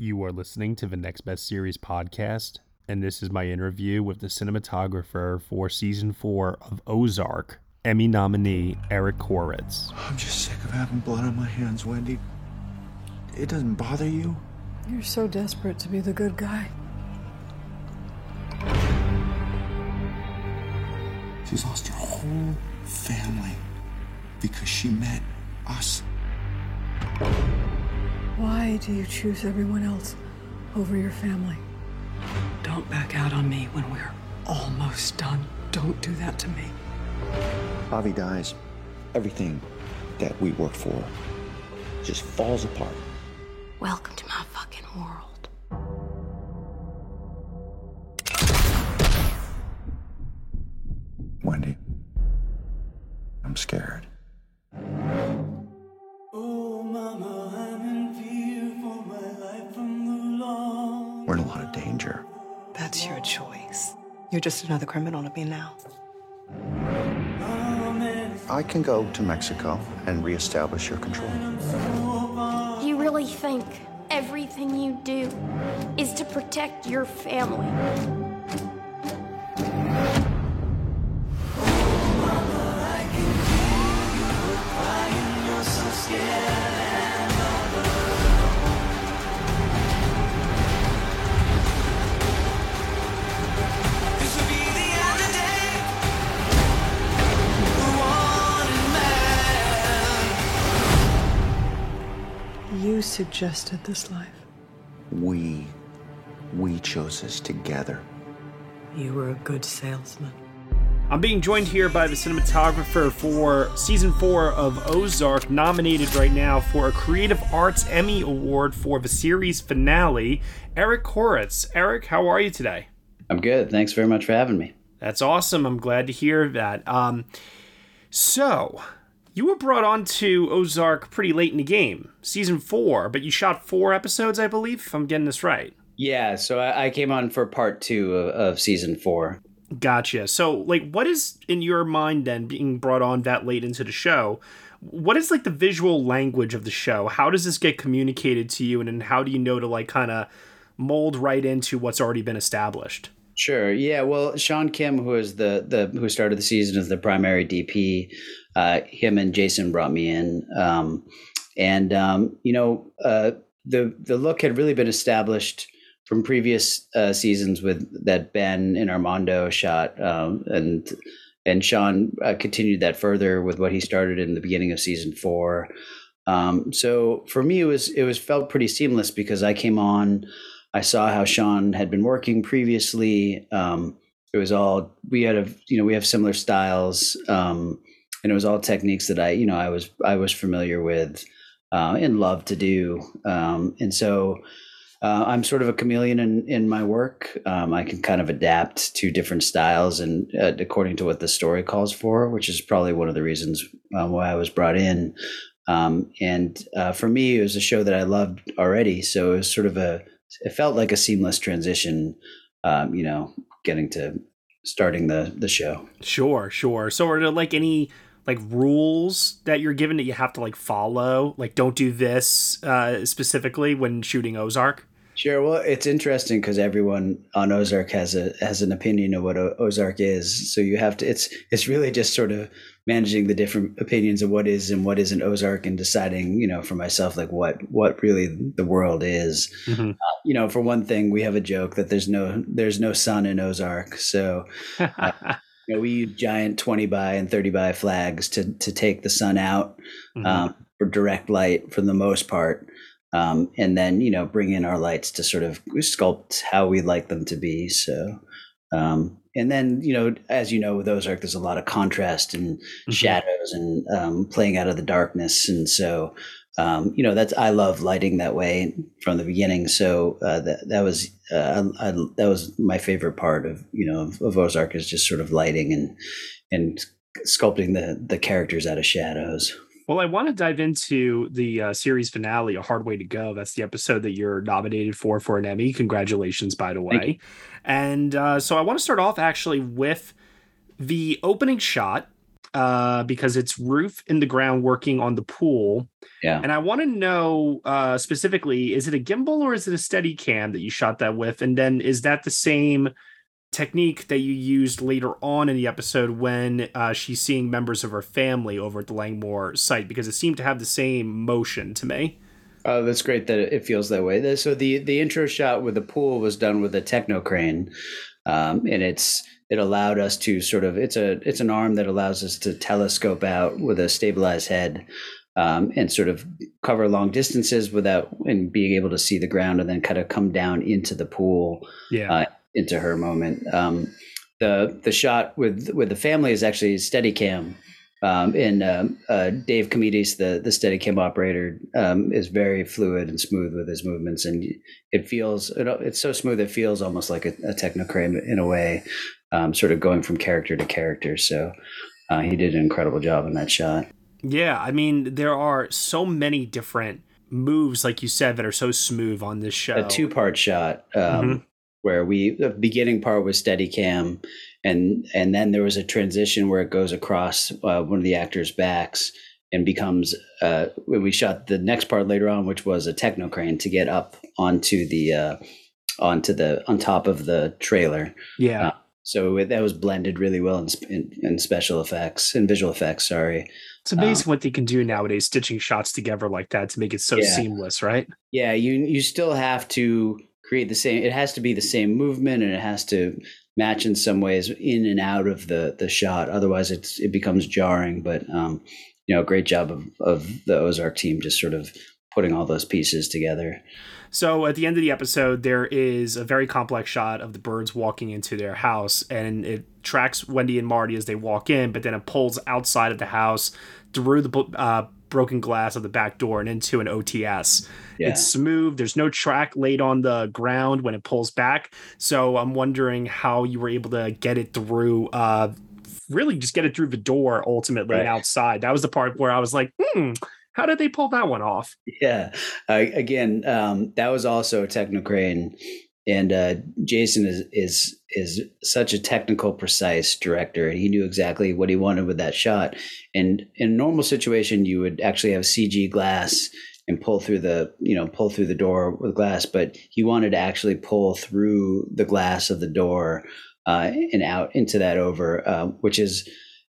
You are listening to the Next Best Series podcast, and this is my interview with the cinematographer for season four of Ozark, Emmy nominee Eric Koretz. I'm just sick of having blood on my hands, Wendy. It doesn't bother you? You're so desperate to be the good guy. She's lost her whole family because she met us. Why do you choose everyone else over your family? Don't back out on me when we're almost done. Don't do that to me. Avi dies. Everything that we worked for just falls apart. Welcome to my fucking world. We're in a lot of danger. That's your choice. You're just another criminal to me now. I can go to Mexico and reestablish your control. You really think everything you do is to protect your family? You suggested this life. We, we chose this together. You were a good salesman. I'm being joined here by the cinematographer for season four of Ozark, nominated right now for a Creative Arts Emmy Award for the series finale, Eric Koretz. Eric, how are you today? I'm good. Thanks very much for having me. That's awesome. I'm glad to hear that. Um, so, you were brought on to Ozark pretty late in the game, season four, but you shot four episodes, I believe, if I'm getting this right. Yeah, so I, I came on for part two of, of season four. Gotcha. So, like, what is in your mind then being brought on that late into the show? What is like the visual language of the show? How does this get communicated to you, and then how do you know to like kind of mold right into what's already been established? Sure. Yeah. Well, Sean Kim, who is the the who started the season as the primary DP, uh, him and Jason brought me in, um, and um, you know uh, the the look had really been established from previous uh, seasons with that Ben and Armando shot, um, and and Sean uh, continued that further with what he started in the beginning of season four. Um, so for me, it was it was felt pretty seamless because I came on. I saw how Sean had been working previously. Um, it was all we had a you know we have similar styles, um, and it was all techniques that I you know I was I was familiar with uh, and love to do. Um, and so uh, I'm sort of a chameleon in in my work. Um, I can kind of adapt to different styles and uh, according to what the story calls for, which is probably one of the reasons um, why I was brought in. Um, and uh, for me, it was a show that I loved already, so it was sort of a it felt like a seamless transition. Um, you know, getting to starting the the show. Sure, sure. So, are there like any like rules that you're given that you have to like follow? Like, don't do this uh, specifically when shooting Ozark. Sure. Well, it's interesting because everyone on Ozark has a has an opinion of what o- Ozark is. So you have to. It's it's really just sort of managing the different opinions of what is and what isn't Ozark, and deciding, you know, for myself, like what what really the world is. Mm-hmm. Uh, you know, for one thing, we have a joke that there's no there's no sun in Ozark, so. Uh, you know, we use giant 20 by and 30 by flags to to take the sun out Mhm. um, for direct light for the most part um, and then you know bring in our lights to sort of sculpt how we like them to be so um, and then you know as you know with ozark there's a lot of contrast and Mhm. shadows and um, playing out of the darkness and so um, you know that's I love lighting that way from the beginning. So uh, that that was uh, I, I, that was my favorite part of you know of, of Ozark is just sort of lighting and and sculpting the the characters out of shadows. Well, I want to dive into the uh, series finale, A Hard Way to Go. That's the episode that you're nominated for for an Emmy. Congratulations, by the way. And uh, so I want to start off actually with the opening shot uh, because it's Ruth in the ground working on the pool. Yeah. And I want to know uh, specifically is it a gimbal or is it a steady cam that you shot that with? And then is that the same technique that you used later on in the episode when uh, she's seeing members of her family over at the Langmore site? Because it seemed to have the same motion to me. Oh, that's great that it feels that way. So the the intro shot with the pool was done with a techno crane, um, and it's it allowed us to sort of it's a it's an arm that allows us to telescope out with a stabilized head um, and sort of cover long distances without and being able to see the ground and then kind of come down into the pool Yeah. uh, into her moment um, the the shot with with the family is actually steady cam um, and um, uh, Dave Comedis, the the Steadicam operator, um, is very fluid and smooth with his movements, and it feels it, it's so smooth it feels almost like a, a technocrane in a way, um, sort of going from character to character. So uh, he did an incredible job in that shot. Yeah, I mean there are so many different moves, like you said, that are so smooth on this show. A two part shot. Um, Mhm. Where we the beginning part was Steadicam, and and then there was a transition where it goes across uh, one of the actors' backs and becomes uh, when we shot the next part later on, which was a techno crane to get up onto the uh, onto the on top of the trailer. Yeah. Uh, so it, that was blended really well in, in, in special effects and visual effects. Sorry. It's amazing what they can do nowadays, stitching shots together like that to make it so Yeah. seamless, right? Yeah, you you still have to create the same. It has to be the same movement, and it has to match in some ways in and out of the the shot. Otherwise, it's it becomes jarring. But um, you know, great job of of the Ozark team just sort of putting all those pieces together. So at the end of the episode, there is a very complex shot of the birds walking into their house, and it tracks Wendy and Marty as they walk in, but then it pulls outside of the house through the uh, broken glass of the back door and into an OTS. Yeah. It's smooth. There's no track laid on the ground when it pulls back. So I'm wondering how you were able to get it through. Uh, really, just get it through the door ultimately and Right. outside. That was the part where I was like, hmm, how did they pull that one off? Yeah. Uh, again, um, that was also a Technocrane, and uh, Jason is is is such a technical, precise director. And he knew exactly what he wanted with that shot. And in a normal situation, you would actually have CG glass and pull through the you know pull through the door with glass, but he wanted to actually pull through the glass of the door uh, and out into that over, uh, which is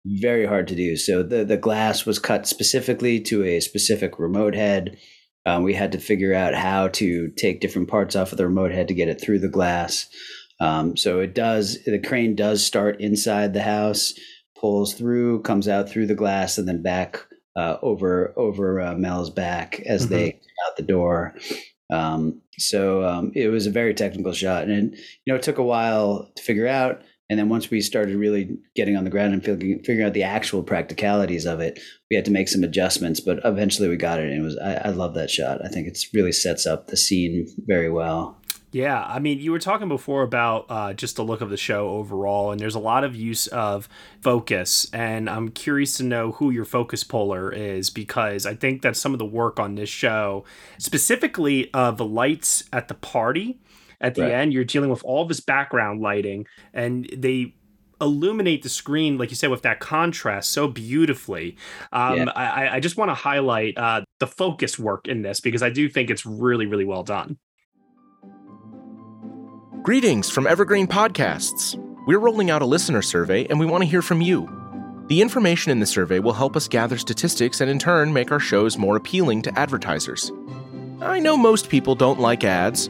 very hard to do. So the the glass was cut specifically to a specific remote head. Um, we had to figure out how to take different parts off of the remote head to get it through the glass. Um, so it does. The crane does start inside the house, pulls through, comes out through the glass, and then back uh, over over uh, Mel's back as they come out the door. Um, so um, it was a very technical shot, and you know it took a while to figure out. And then once we started really getting on the ground and figuring, out the actual practicalities of it, we had to make some adjustments. But eventually we got it. And it was I, I love that shot. I think it really sets up the scene very well. Yeah, I mean, you were talking before about uh, just the look of the show overall, and there's a lot of use of focus, and I'm curious to know who your focus puller is because I think that some of the work on this show, specifically uh, the lights at the party, at the Right. end, you're dealing with all this background lighting, and they illuminate the screen, like you said, with that contrast so beautifully. Um, Yeah. I, I just want to highlight uh, the focus work in this because I do think it's really, really well done. Greetings from Evergreen Podcasts. We're rolling out a listener survey and we want to hear from you. The information in the survey will help us gather statistics and in turn make our shows more appealing to advertisers. I know most people don't like ads,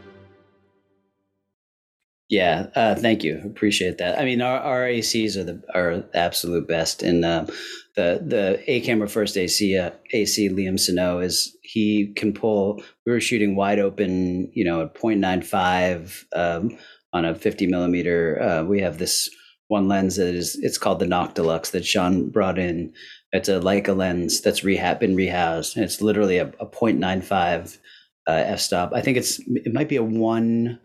Yeah, uh, thank you. Appreciate that. I mean, our, our ACs are the are absolute best. And uh, the the A camera first AC uh, AC Liam Sano is he can pull. We were shooting wide open, you know, at 0.95 um, on a 50 millimeter. Uh, we have this one lens that is it's called the Noctilux that Sean brought in. It's a Leica lens that's rehab been rehoused, and it's literally a, a 0.95 uh, f stop. I think it's it might be a one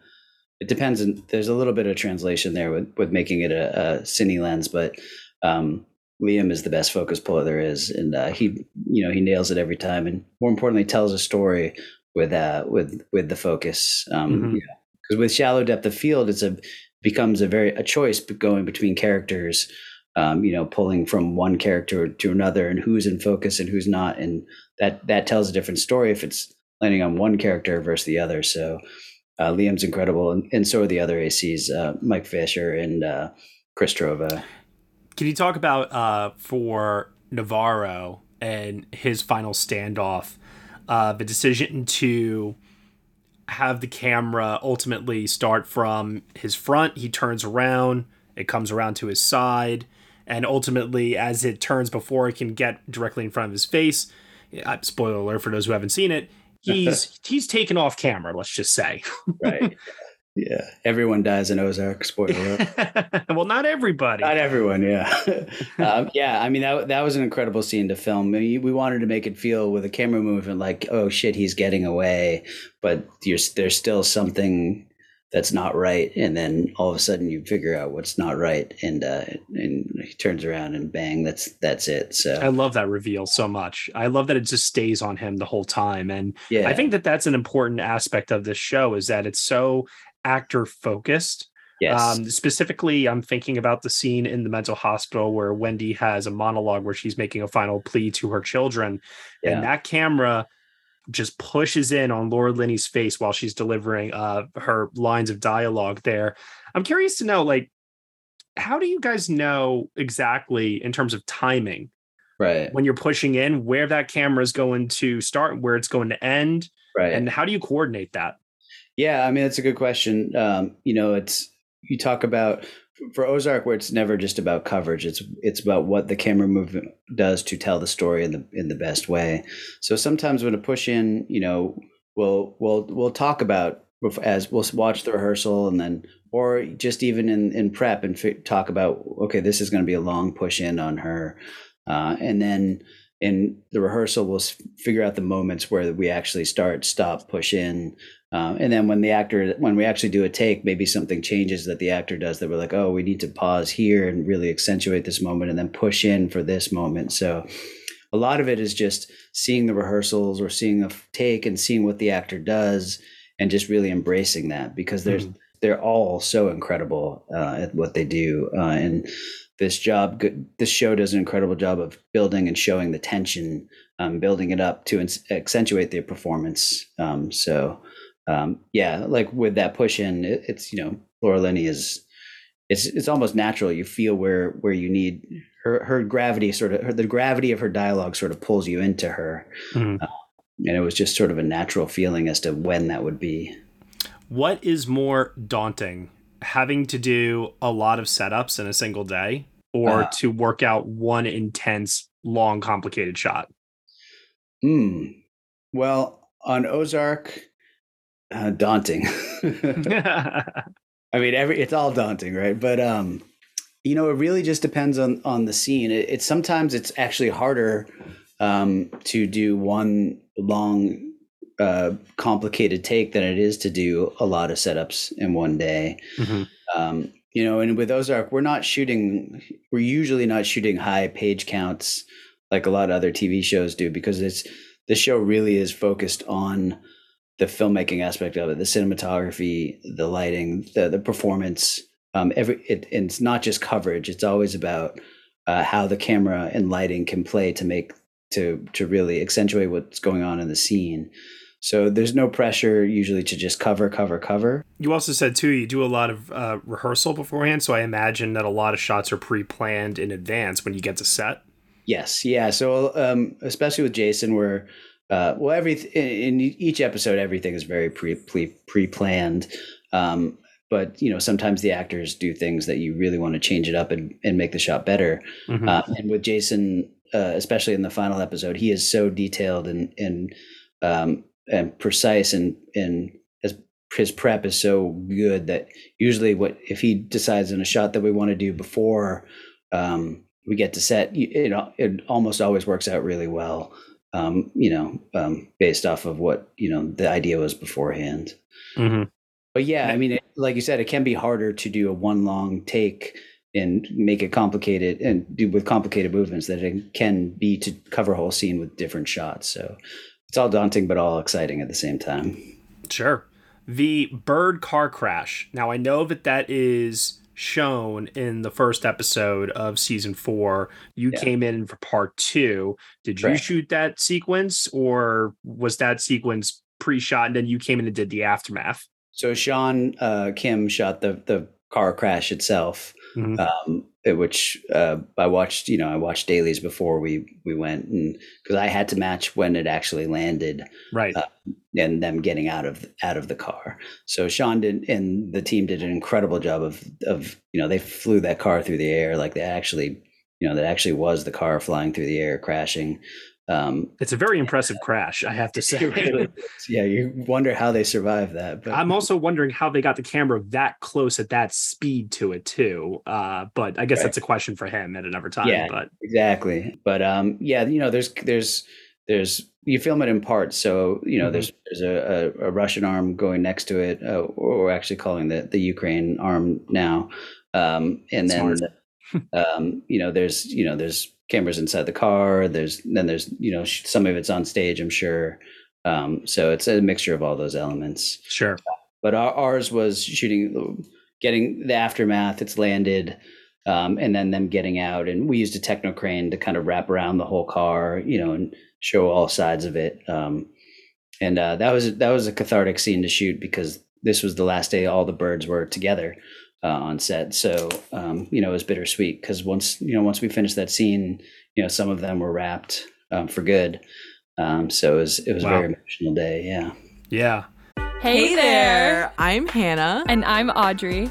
it depends. And There's a little bit of translation there with, with making it a, a cine lens, but um, Liam is the best focus puller there is, and uh, he, you know, he nails it every time, and more importantly, tells a story with uh, with with the focus. Because um, mm-hmm. yeah. with shallow depth of field, it's a becomes a very a choice going between characters. Um, you know, pulling from one character to another, and who's in focus and who's not, and that that tells a different story if it's landing on one character versus the other. So uh, Liam's incredible, and, and, so are the other ACs, uh, Mike Fisher and uh, Chris Trova. Can you talk about uh, for Navarro and his final standoff, uh, the decision to have the camera ultimately start from his front? He turns around, it comes around to his side, and ultimately, as it turns before it can get directly in front of his face, spoiler alert for those who haven't seen it, he's he's taken off camera. Let's just say. right. Yeah, everyone dies in Ozark. Spoiler. well, not everybody. Not everyone. Yeah, um, yeah. I mean, that that was an incredible scene to film. I mean, we wanted to make it feel with a camera movement like, oh shit, he's getting away, but there's still something that's not right and then all of a sudden you figure out what's not right and uh and he turns around and bang that's that's it so i love that reveal so much i love that it just stays on him the whole time and yeah i think that that's an important aspect of this show is that it's so actor focused Yes. Um, specifically, I'm thinking about the scene in the mental hospital where Wendy has a monologue where she's making a final plea to her children. Yeah. And that camera just pushes in on Laura Linney's face while she's delivering uh, her lines of dialogue there. I'm curious to know, like, how do you guys know exactly in terms of timing? Right. When you're pushing in, where that camera is going to start, where it's going to end. Right. And how do you coordinate that? Yeah, I mean, that's a good question. Um, you know, it's, you talk about for Ozark, where it's never just about coverage, it's it's about what the camera movement does to tell the story in the in the best way. So sometimes when a push in, you know, we'll we'll we'll talk about as we'll watch the rehearsal and then or just even in in prep and f- talk about okay, this is going to be a long push in on her, uh, and then in the rehearsal we'll figure out the moments where we actually start, stop, push in, um, and then when the actor, when we actually do a take, maybe something changes that the actor does that we're like, oh, we need to pause here and really accentuate this moment and then push in for this moment. So a lot of it is just seeing the rehearsals or seeing a take and seeing what the actor does and just really embracing that because there's, mm-hmm. they're all so incredible uh, at what they do. Uh, and this job, this show does an incredible job of building and showing the tension, um, building it up to accentuate their performance. Um, so, um, yeah, like with that push in, it, it's you know Laura Linney is it's it's almost natural. You feel where where you need her her gravity sort of her, the gravity of her dialogue sort of pulls you into her, mm-hmm. uh, and it was just sort of a natural feeling as to when that would be. What is more daunting, having to do a lot of setups in a single day, or uh, to work out one intense, long, complicated shot? Hmm. Well, on Ozark, uh, daunting. I mean, every it's all daunting, right? But um, you know, it really just depends on on the scene. It, it's sometimes it's actually harder um, to do one long, uh, complicated take than it is to do a lot of setups in one day. Mm-hmm. Um, you know, and with Ozark, we're not shooting. We're usually not shooting high page counts like a lot of other TV shows do because it's the show really is focused on the filmmaking aspect of it, the cinematography, the lighting, the the performance. Um, every it, it's not just coverage; it's always about uh, how the camera and lighting can play to make to to really accentuate what's going on in the scene. So there's no pressure usually to just cover, cover, cover. You also said too you do a lot of uh, rehearsal beforehand, so I imagine that a lot of shots are pre-planned in advance when you get to set. Yes, yeah. So um, especially with Jason, where uh, well, every in, each episode, everything is very pre pre pre planned. Um, but you know, sometimes the actors do things that you really want to change it up and, and make the shot better. Mm-hmm. Uh, and with Jason, uh, especially in the final episode, he is so detailed and and um, and precise and and his, his prep is so good that usually what if he decides in a shot that we want to do before um, we get to set, you, it it almost always works out really well. Um, you know, um, based off of what you know the idea was beforehand. Mm-hmm. But yeah, I mean, it, like you said, it can be harder to do a one long take and make it complicated and do with complicated movements that it can be to cover a whole scene with different shots. So it's all daunting, but all exciting at the same time. Sure. The bird car crash. Now I know that that is shown in the first episode of season four. You yeah. came in for part two. Did you shoot that sequence, or was that sequence pre-shot and then you came in and did the aftermath? So Sean uh, Kim shot the the car crash itself, mm-hmm. um, which uh, I watched. You know, I watched dailies before we we went, and because I had to match when it actually landed, right, uh, and them getting out of out of the car. So Sean did, and the team did an incredible job of of you know they flew that car through the air like they actually you know that actually was the car flying through the air crashing um, it's a very impressive crash, I have to say. Really, yeah, you wonder how they survived that. But I'm also wondering how they got the camera that close at that speed to it too. Uh, but I guess right. that's a question for him at another time. Yeah, but exactly. But um, yeah, you know, there's there's there's you film it in parts, so you know mm-hmm. there's there's a, a, a, Russian arm going next to it, uh, or we're actually calling the the Ukraine arm now, um, and then um, you know there's you know there's cameras inside the car. There's then there's you know some of it's on stage, I'm sure. Um, so it's a mixture of all those elements. Sure. But our, ours was shooting, getting the aftermath. It's landed, um, and then them getting out, and we used a techno crane to kind of wrap around the whole car, you know, and show all sides of it. Um, and uh, that was that was a cathartic scene to shoot because this was the last day all the birds were together uh, on set. So um, you know, it was bittersweet because once you know once we finished that scene, you know, some of them were wrapped um, for good. Um, so it was it was wow. a very emotional day. Yeah. Yeah. Hey, hey there. there. I'm Hannah. And I'm Audrey.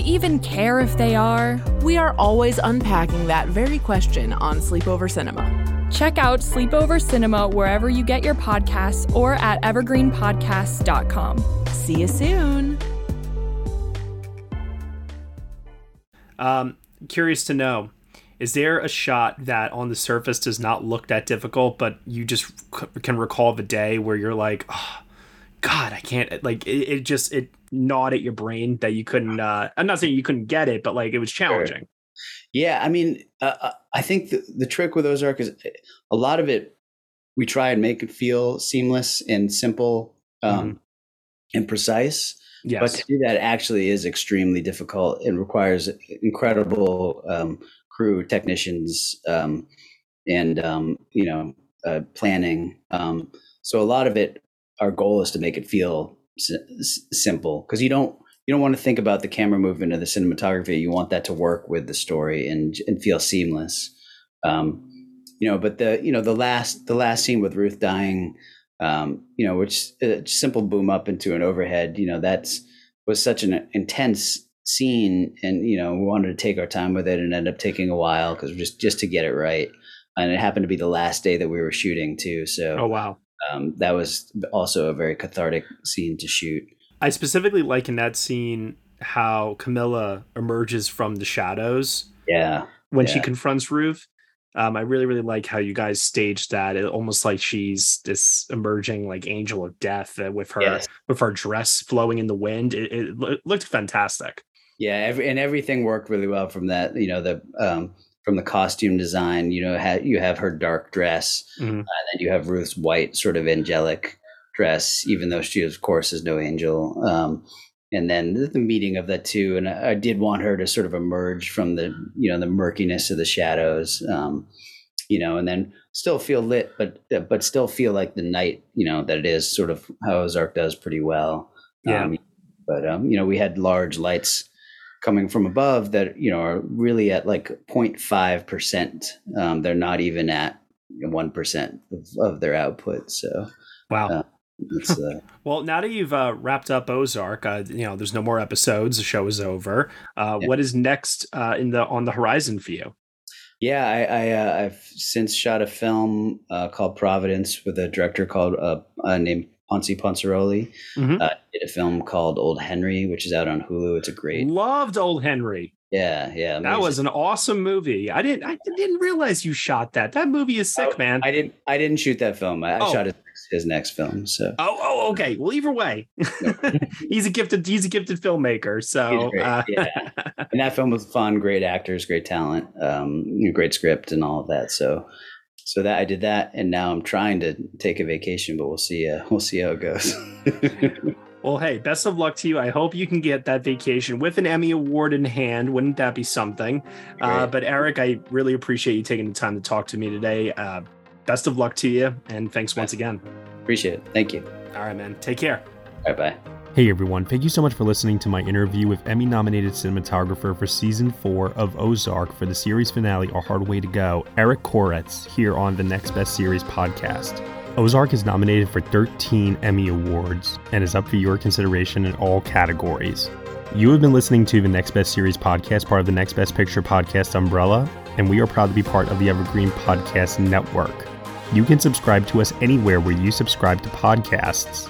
even care if they are? We are always unpacking that very question on Sleepover Cinema. Check out Sleepover Cinema wherever you get your podcasts or at evergreenpodcasts.com. See you soon. Um, curious to know is there a shot that on the surface does not look that difficult, but you just c- can recall the day where you're like, oh, God, I can't, like, it, it just, it gnawed at your brain that you couldn't uh i'm not saying you couldn't get it but like it was challenging sure. yeah i mean uh, uh, i think the, the trick with ozark is eh, a lot of it we try and make it feel seamless and simple um, mm and precise yes. but to do that actually is extremely difficult and requires incredible um, crew technicians um, and um, you know uh, planning um, so a lot of it our goal is to make it feel s- simple because you don't you don't want to think about the camera movement or the cinematography. You want that to work with the story and and feel seamless. Um, you know, but the you know the last the last scene with Ruth dying, um, you know, which a simple boom up into an overhead, you know, that's was such an intense scene, and you know, we wanted to take our time with it, and end up taking a while because just just to get it right. And it happened to be the last day that we were shooting too. So, oh wow, um, that was also a very cathartic scene to shoot. I specifically like in that scene how Camilla emerges from the shadows. Yeah. When yeah. she confronts Ruth. Um, I really, really like how you guys staged that. It almost like she's this emerging like angel of death uh, with her yes. with her dress flowing in the wind. It, it, it looked fantastic. Yeah, every, and everything worked really well from that. You know, the um, from the costume design. You know, ha- you have her dark dress, Mhm. and then you have Ruth's white, sort of angelic dress, even though she, of course, is no angel. Um, and then the, the meeting of the two, and I, I did want her to sort of emerge from the you know the murkiness of the shadows. Um, you know, and then still feel lit, but but still feel like the night, you know, that it is sort of how Ozark does pretty well. Yeah. Um, but um, you know, we had large lights coming from above that you know are really at like 0.5 percent. Um, they're not even at one percent of, of their output. So Wow. uh, it's uh, Well, now that you've uh, wrapped up Ozark, uh, you know there's no more episodes. The show is over. Uh, Yeah. What is next uh, in the on the horizon for you? Yeah, I, I uh, I've since shot a film uh, called Providence with a director called uh, uh, named Potsy Ponciroli. Mhm. Uh, did a film called Old Henry, which is out on Hulu. It's a great, Loved Old Henry. yeah, yeah. That was an awesome movie. I didn't I didn't realize you shot that. That movie is sick, Oh, man. I didn't. I didn't shoot that film. I, I Oh. shot his, his next film. So Oh, oh, okay. Well, either way, he's a gifted he's a gifted filmmaker. So, uh, yeah. and that film was fun. Great actors, great talent, um, great script, and all of that. So, so that I did that, and now I'm trying to take a vacation, but we'll see. Uh, we'll see how it goes. well, hey, best of luck to you. I hope you can get that vacation with an Emmy award in hand. Wouldn't that be something? Uh, but Eric, I really appreciate you taking the time to talk to me today. Uh, best of luck to you, and thanks once again. Appreciate it. Thank you. All right, man. Take care. Bye bye. Hey everyone, thank you so much for listening to my interview with Emmy nominated cinematographer for season 4 of Ozark for the series finale A Hard Way to Go, Eric Koretz, here on the Next Best Series podcast. Ozark is nominated for 13 Emmy Awards and is up for your consideration in all categories. You have been listening to the Next Best Series podcast, part of the Next Best Picture podcast umbrella, and we are proud to be part of the Evergreen Podcast Network. You can subscribe to us anywhere where you subscribe to podcasts.